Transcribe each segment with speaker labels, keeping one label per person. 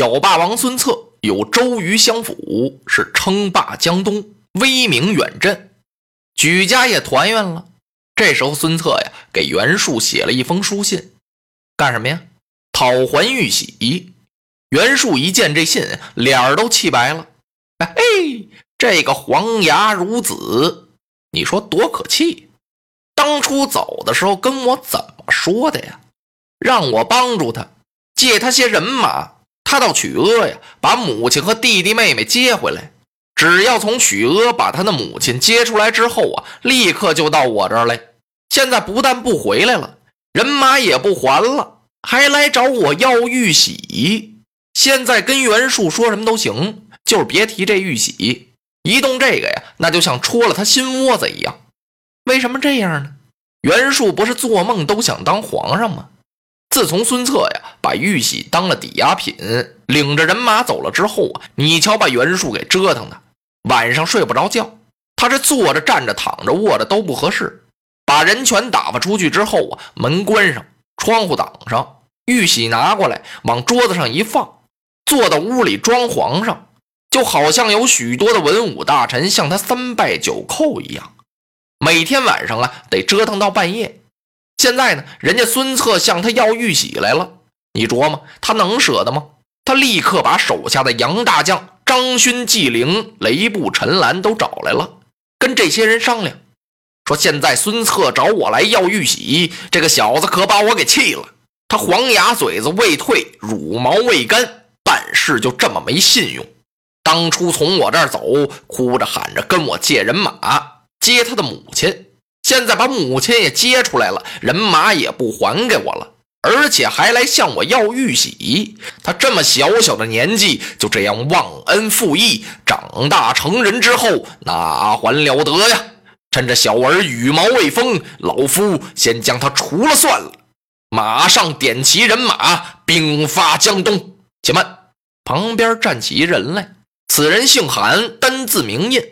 Speaker 1: 小霸王孙策有周瑜相辅，是称霸江东，威名远震，举家也团圆了。这时候，孙策呀给袁术写了一封书信，干什么呀？讨还玉玺。袁术一见这信，脸儿都气白了。哎，这个黄牙孺子，你说多可气！当初走的时候跟我怎么说的呀？让我帮助他，借他些人马。他到曲阿呀，把母亲和弟弟妹妹接回来。只要从曲阿把他的母亲接出来之后啊，立刻就到我这儿来。现在不但不回来了，人马也不还了，还来找我要玉玺。现在跟袁术说什么都行，就是别提这玉玺。一动这个呀，那就像戳了他心窝子一样。为什么这样呢？袁术不是做梦都想当皇上吗？自从孙策呀把玉玺当了抵押品，领着人马走了之后啊，你瞧把袁术给折腾的，晚上睡不着觉。他这坐着、站着、躺着、卧着都不合适。把人全打发出去之后啊，门关上，窗户挡上，玉玺拿过来往桌子上一放，坐到屋里装皇上，就好像有许多的文武大臣向他三拜九叩一样。每天晚上啊，得折腾到半夜。现在呢，人家孙策向他要玉玺来了，你琢磨他能舍得吗？他立刻把手下的杨大将张勋、纪灵、雷布、陈兰都找来了，跟这些人商量，说现在孙策找我来要玉玺，这个小子可把我给气了。他黄牙嘴子未退，乳毛未干，办事就这么没信用。当初从我这儿走，哭着喊着跟我借人马接他的母亲。现在把母亲也接出来了，人马也不还给我了，而且还来向我要玉玺。他这么小小的年纪，就这样忘恩负义，长大成人之后哪还了得呀？趁着小儿羽毛未丰，老夫先将他除了算了。马上点齐人马，兵发江东。且慢，旁边站起一人来，此人姓韩，单字明印。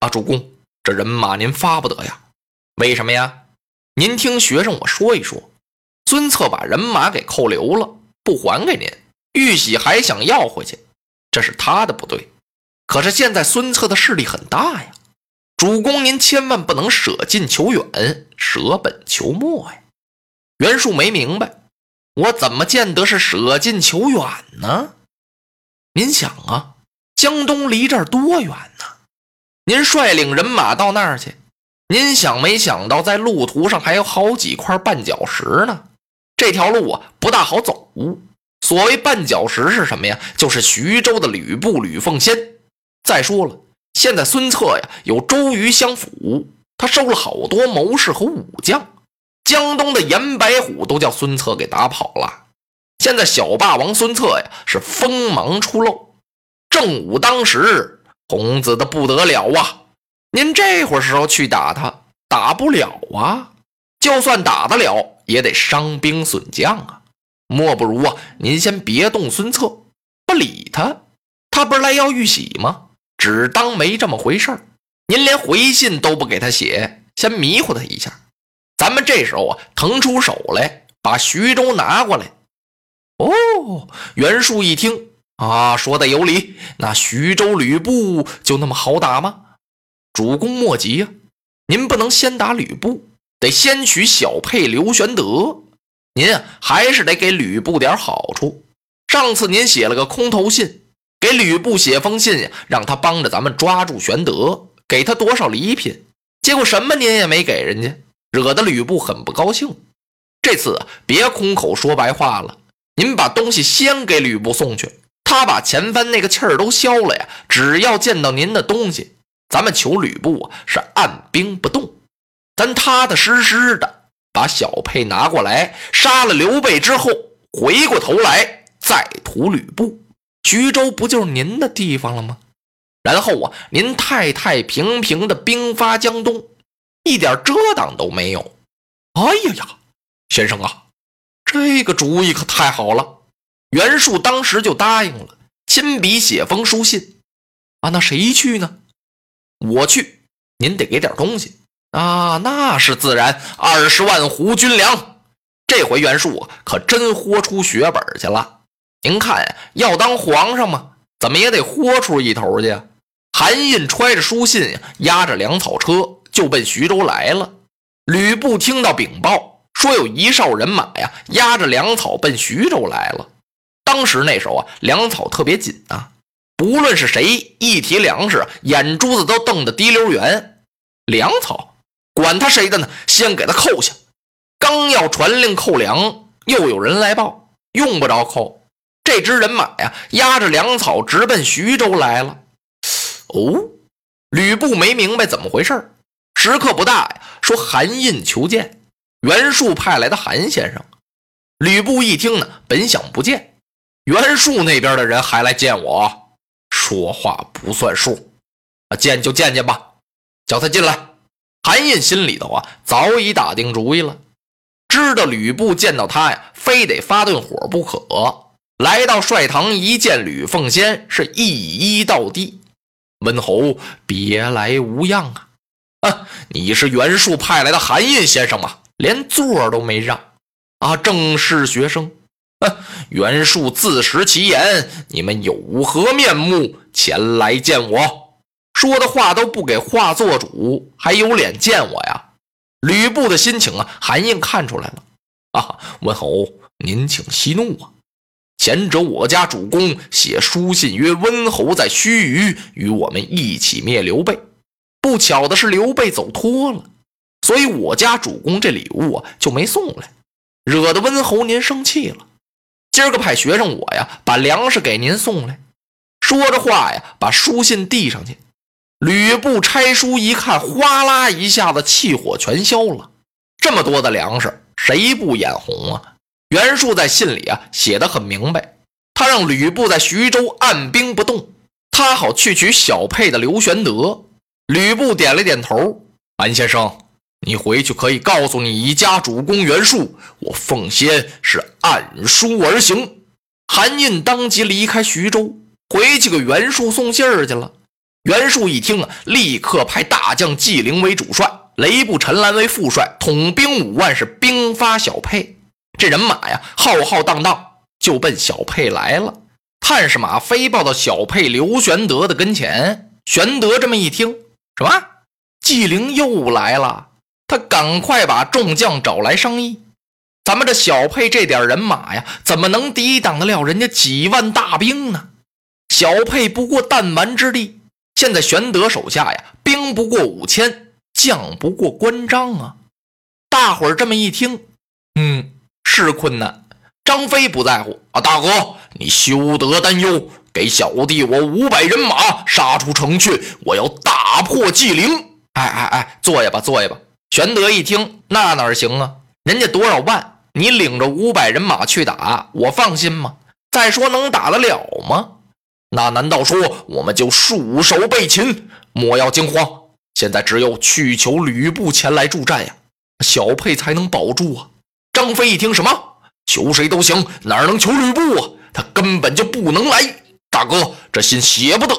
Speaker 1: 啊，主公，这人马您发不得呀。为什么呀？您听学生我说一说。孙策把人马给扣留了，不还给您玉玺，还想要回去，这是他的不对。可是现在孙策的势力很大呀，主公您千万不能舍近求远，舍本求末呀。袁术没明白，我怎么见得是舍近求远呢？您想啊，江东离这儿多远呢？您率领人马到那儿去。您想没想到，在路途上还有好几块绊脚石呢？这条路啊不大好走。所谓绊脚石是什么呀？就是徐州的吕布、吕奉先。再说了，现在孙策呀有周瑜相辅，他收了好多谋士和武将，江东的严白虎都叫孙策给打跑了。现在小霸王孙策呀是锋芒初露，正午当时，孔子的不得了啊！您这会儿时候去打他，打不了啊！就算打得了，也得伤兵损将啊！莫不如啊，您先别动孙策，不理他。他不是来要玉玺吗？只当没这么回事儿。您连回信都不给他写，先迷糊他一下。咱们这时候啊，腾出手来，把徐州拿过来。哦，袁术一听啊，说的有理。那徐州吕布就那么好打吗？主公莫急呀，您不能先打吕布，得先取小沛刘玄德。您啊，还是得给吕布点好处。上次您写了个空头信，给吕布写封信呀，让他帮着咱们抓住玄德，给他多少礼品。结果什么您也没给人家，惹得吕布很不高兴。这次啊，别空口说白话了，您把东西先给吕布送去，他把前番那个气儿都消了呀。只要见到您的东西，咱们求吕布是按兵不动，咱踏踏实实的把小沛拿过来，杀了刘备之后，回过头来再屠吕布。徐州不就是您的地方了吗？然后啊，您太太平平的兵发江东，一点遮挡都没有。哎呀呀，先生啊，这个主意可太好了！袁术当时就答应了，亲笔写封书信。啊，那谁去呢？我去，您得给点东西啊！那是自然，二十万斛军粮。这回袁术，可真豁出血本去了。您看，要当皇上嘛，怎么也得豁出一头去。韩印揣着书信，押着粮草车就奔徐州来了。吕布听到禀报，说有一哨人马呀，押着粮草奔徐州来了。当时那时候啊，粮草特别紧啊，不论是谁一提粮食，眼珠子都瞪得滴溜圆。粮草，管他谁的呢？先给他扣下。刚要传令扣粮，又有人来报，用不着扣。这支人马呀，压着粮草直奔徐州来了。哦，吕布没明白怎么回事时刻不大呀，说韩印求见袁术派来的韩先生。吕布一听呢，本想不见，袁术那边的人还来见我，说话不算数啊！见就见见吧，叫他进来。韩印心里头啊，早已打定主意了，知道吕布见到他呀，非得发顿火不可。来到帅堂一见吕奉先，是一一到地。温侯，别来无恙啊！啊，你是袁术派来的韩印先生吗？连座都没让啊！正是学生。啊，袁术自食其言，你们有何面目前来见我？说的话都不给话做主，还有脸见我呀？吕布的心情啊，韩印看出来了。啊，温侯，您请息怒啊！前者我家主公写书信曰：“温侯在须臾与我们一起灭刘备。”不巧的是，刘备走脱了，所以我家主公这礼物啊就没送来，惹得温侯您生气了。今儿个派学生我呀，把粮食给您送来。说着话呀，把书信递上去。吕布拆书一看，哗啦一下子气火全消了。这么多的粮食，谁不眼红啊？袁术在信里啊写的很明白，他让吕布在徐州按兵不动，他好去取小沛的刘玄德。吕布点了点头：“安先生，你回去可以告诉你家主公袁术，我奉先是按书而行。”韩印当即离开徐州，回去给袁术送信儿去了。袁术一听啊，立刻派大将纪灵为主帅，雷部陈兰为副帅，统兵五万，是兵发小沛。这人马呀，浩浩荡荡就奔小沛来了。探视马飞报到小沛刘玄德的跟前，玄德这么一听，什么？纪灵又来了？他赶快把众将找来商议。咱们这小沛这点人马呀，怎么能抵挡得了人家几万大兵呢？小沛不过弹丸之地，现在玄德手下呀，兵不过五千，将不过关张啊！大伙儿这么一听，嗯。是困难，张飞不在乎啊！大哥，你休得担忧，给小弟我五百人马杀出城去，我要大破纪灵！哎哎哎，坐下吧，坐下吧。玄德一听，那哪行啊？人家多少万，你领着五百人马去打，我放心吗？再说能打得了吗？那难道说我们就束手被擒？莫要惊慌，现在只有去求吕布前来助战呀，小沛才能保住啊！张飞一听，什么求谁都行，哪能求吕布啊？他根本就不能来。大哥，这信写不得，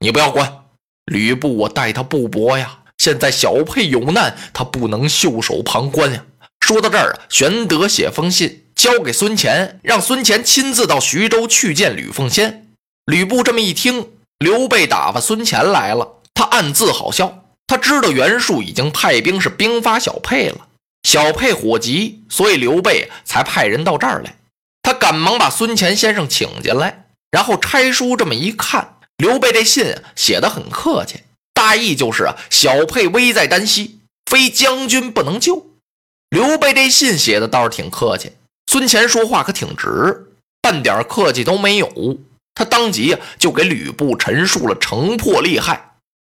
Speaker 1: 你不要管。吕布，我待他不薄呀。现在小沛有难，他不能袖手旁观呀。说到这儿啊，玄德写封信交给孙乾，让孙乾亲自到徐州去见吕奉先。吕布这么一听，刘备打发孙乾来了，他暗自好笑。他知道袁术已经派兵是兵发小沛了。小沛火急，所以刘备才派人到这儿来。他赶忙把孙乾先生请进来，然后拆书这么一看，刘备这信写的很客气，大意就是，小沛危在旦夕，非将军不能救。刘备这信写的倒是挺客气，孙乾说话可挺直，半点客气都没有。他当即呀就给吕布陈述了城破利害。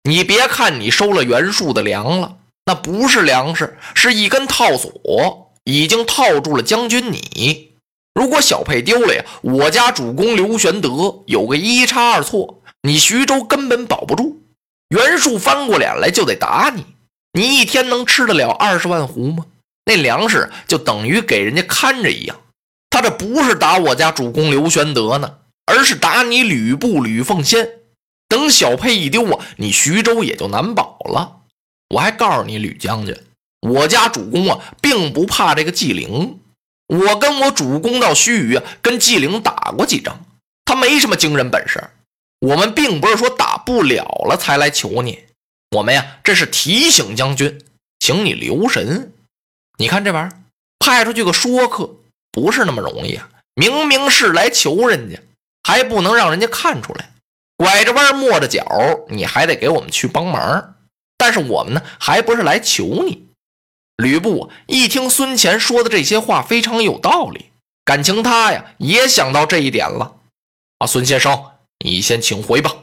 Speaker 1: 你别看你收了袁术的粮了，那不是粮食，是一根套索，已经套住了将军你。如果小沛丢了呀，我家主公刘玄德有个一差二错，你徐州根本保不住。袁术翻过脸来就得打你，你一天能吃得了二十万斛吗？那粮食就等于给人家看着一样。他这不是打我家主公刘玄德呢，而是打你吕布吕奉先。等小沛一丢啊，你徐州也就难保了。我还告诉你吕将军，我家主公啊，并不怕这个纪灵。我跟我主公到须臾啊，跟纪灵打过几仗，他没什么惊人本事。我们并不是说打不了了才来求你，我们呀，这是提醒将军，请你留神。你看这玩意儿，派出去个说客。不是那么容易啊！明明是来求人家，还不能让人家看出来，拐着弯抹着角，你还得给我们去帮忙。但是我们呢，还不是来求你。吕布一听孙乾说的这些话非常有道理，感情他呀也想到这一点了。啊，孙先生，你先请回吧，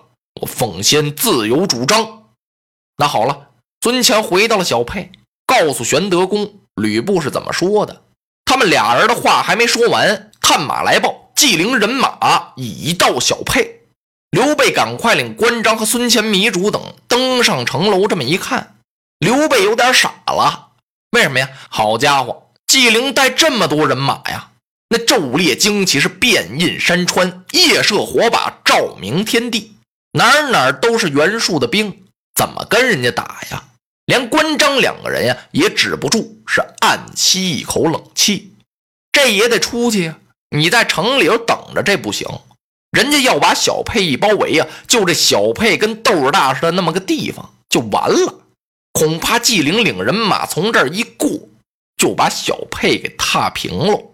Speaker 1: 我奉先自有主张。那好了，孙乾回到了小沛，告诉玄德公吕布是怎么说的。他们俩人的话还没说完，探马来报，纪灵人马已到小沛。刘备赶快领关张和孙乾、糜竺等登上城楼。这么一看，刘备有点傻了。为什么呀？好家伙，纪灵带这么多人马呀！那昼猎旌旗是遍印山川，夜射火把照明天地，哪哪都是袁术的兵，怎么跟人家打呀？连关张两个人呀，也止不住是暗吸一口冷气。这也得出去呀！你在城里头等着，这不行。人家要把小沛一包围呀，就这小沛跟豆大似的那么个地方就完了。恐怕纪灵领人马从这儿一过，就把小沛给踏平喽。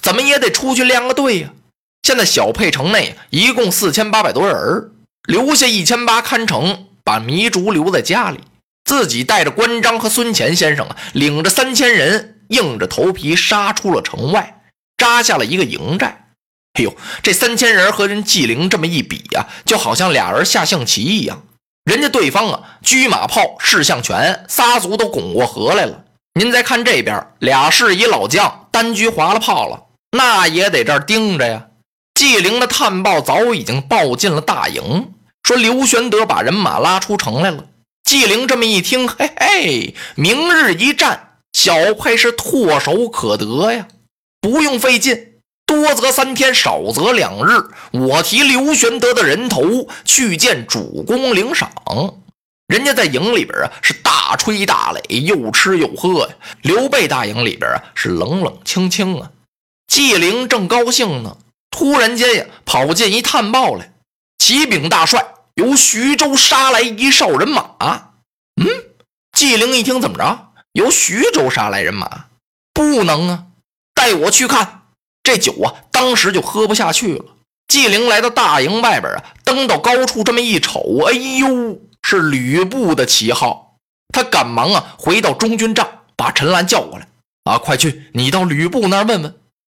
Speaker 1: 怎么也得出去练个队呀！现在小沛城内一共四千八百多人，留下一千八看城，把糜竺留在家里。自己带着关张和孙乾先生啊，领着三千人，硬着头皮杀出了城外，扎下了一个营寨。哎呦，这三千人和人纪灵这么一比呀，就好像俩人下象棋一样。人家对方啊，车马炮、士象全，仨族都拱过河来了。您再看这边，俩是一老将单车划了炮了，那也得这儿盯着呀。纪灵的探报早已经报进了大营，说刘玄德把人马拉出城来了。纪灵这么一听，嘿嘿，明日一战，小沛是唾手可得呀，不用费劲，多则三天，少则两日，我提刘玄德的人头去见主公领赏。人家在营里边啊是大吹大擂，又吃又喝呀。刘备大营里边啊是冷冷清清啊。纪灵正高兴呢，突然间呀跑进一探报来，启禀大帅。由徐州杀来一哨人马，嗯，纪灵一听怎么着？由徐州杀来人马，不能啊！带我去看这酒啊！当时就喝不下去了。纪灵来到大营外边啊，登到高处这么一瞅，哎呦，是吕布的旗号。他赶忙啊回到中军帐，把陈兰叫过来啊，快去，你到吕布那儿问问，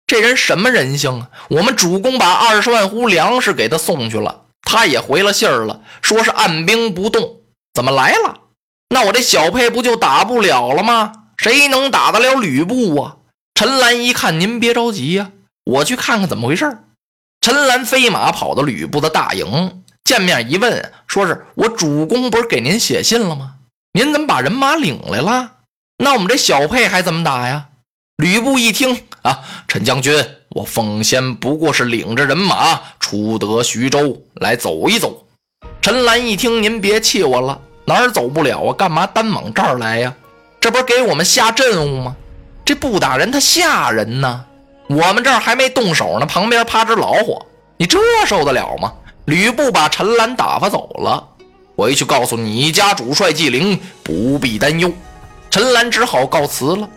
Speaker 1: 这人什么人性啊？我们主公把二十万斛粮食给他送去了。他也回了信儿了，说是按兵不动。怎么来了？那我这小沛不就打不了了吗？谁能打得了吕布啊？陈兰一看，您别着急呀，我去看看怎么回事。陈兰飞马跑到吕布的大营，见面一问，说是我主公不是给您写信了吗？您怎么把人马领来了？那我们这小沛还怎么打呀？吕布一听啊，陈将军。我奉先不过是领着人马出得徐州来走一走。陈兰一听，您别气我了，哪儿走不了啊？干嘛单往这儿来呀？这不是给我们下阵务吗？这不打人，他吓人呢。我们这儿还没动手呢，旁边趴只老虎，你这受得了吗？吕布把陈兰打发走了，回去告诉你家主帅纪灵，不必担忧。陈兰只好告辞了。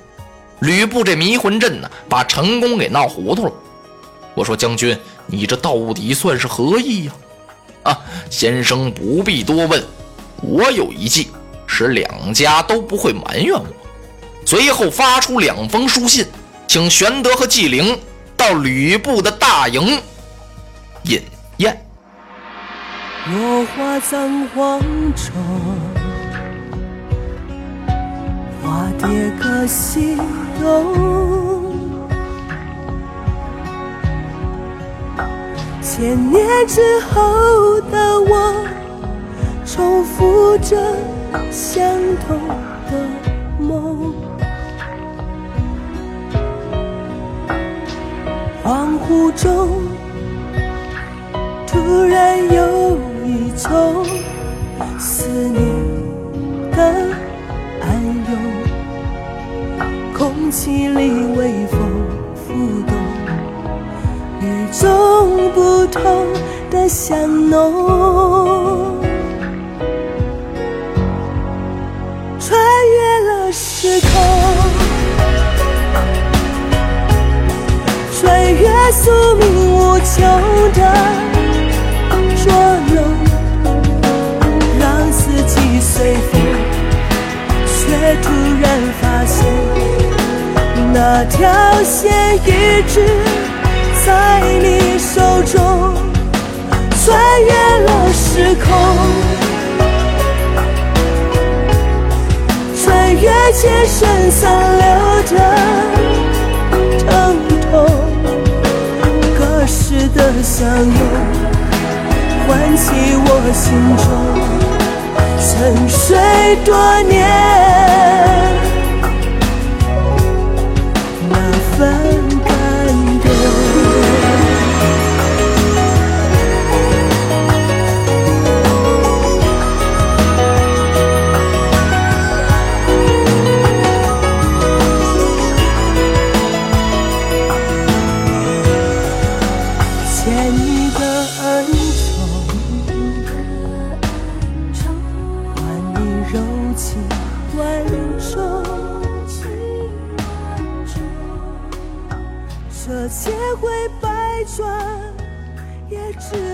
Speaker 1: 吕布这迷魂阵呢，把陈宫给闹糊涂了。我说将军，你这到底算是何意呀？啊，先生不必多问，我有一计，使两家都不会埋怨我。随后发出两封书信，请玄德和纪灵到吕布的大营饮燕。
Speaker 2: 落花葬黄冢，花蝶各西东。千年之后的我，重复着相同的梦。恍惚中，突然有一种思念的暗涌，空气里微风浮动，与众不同的香浓，那条线一直在你手中。穿越了时空，穿越千生残留的疼痛。隔世的相拥，唤起我心中沉睡多年千回百转，也只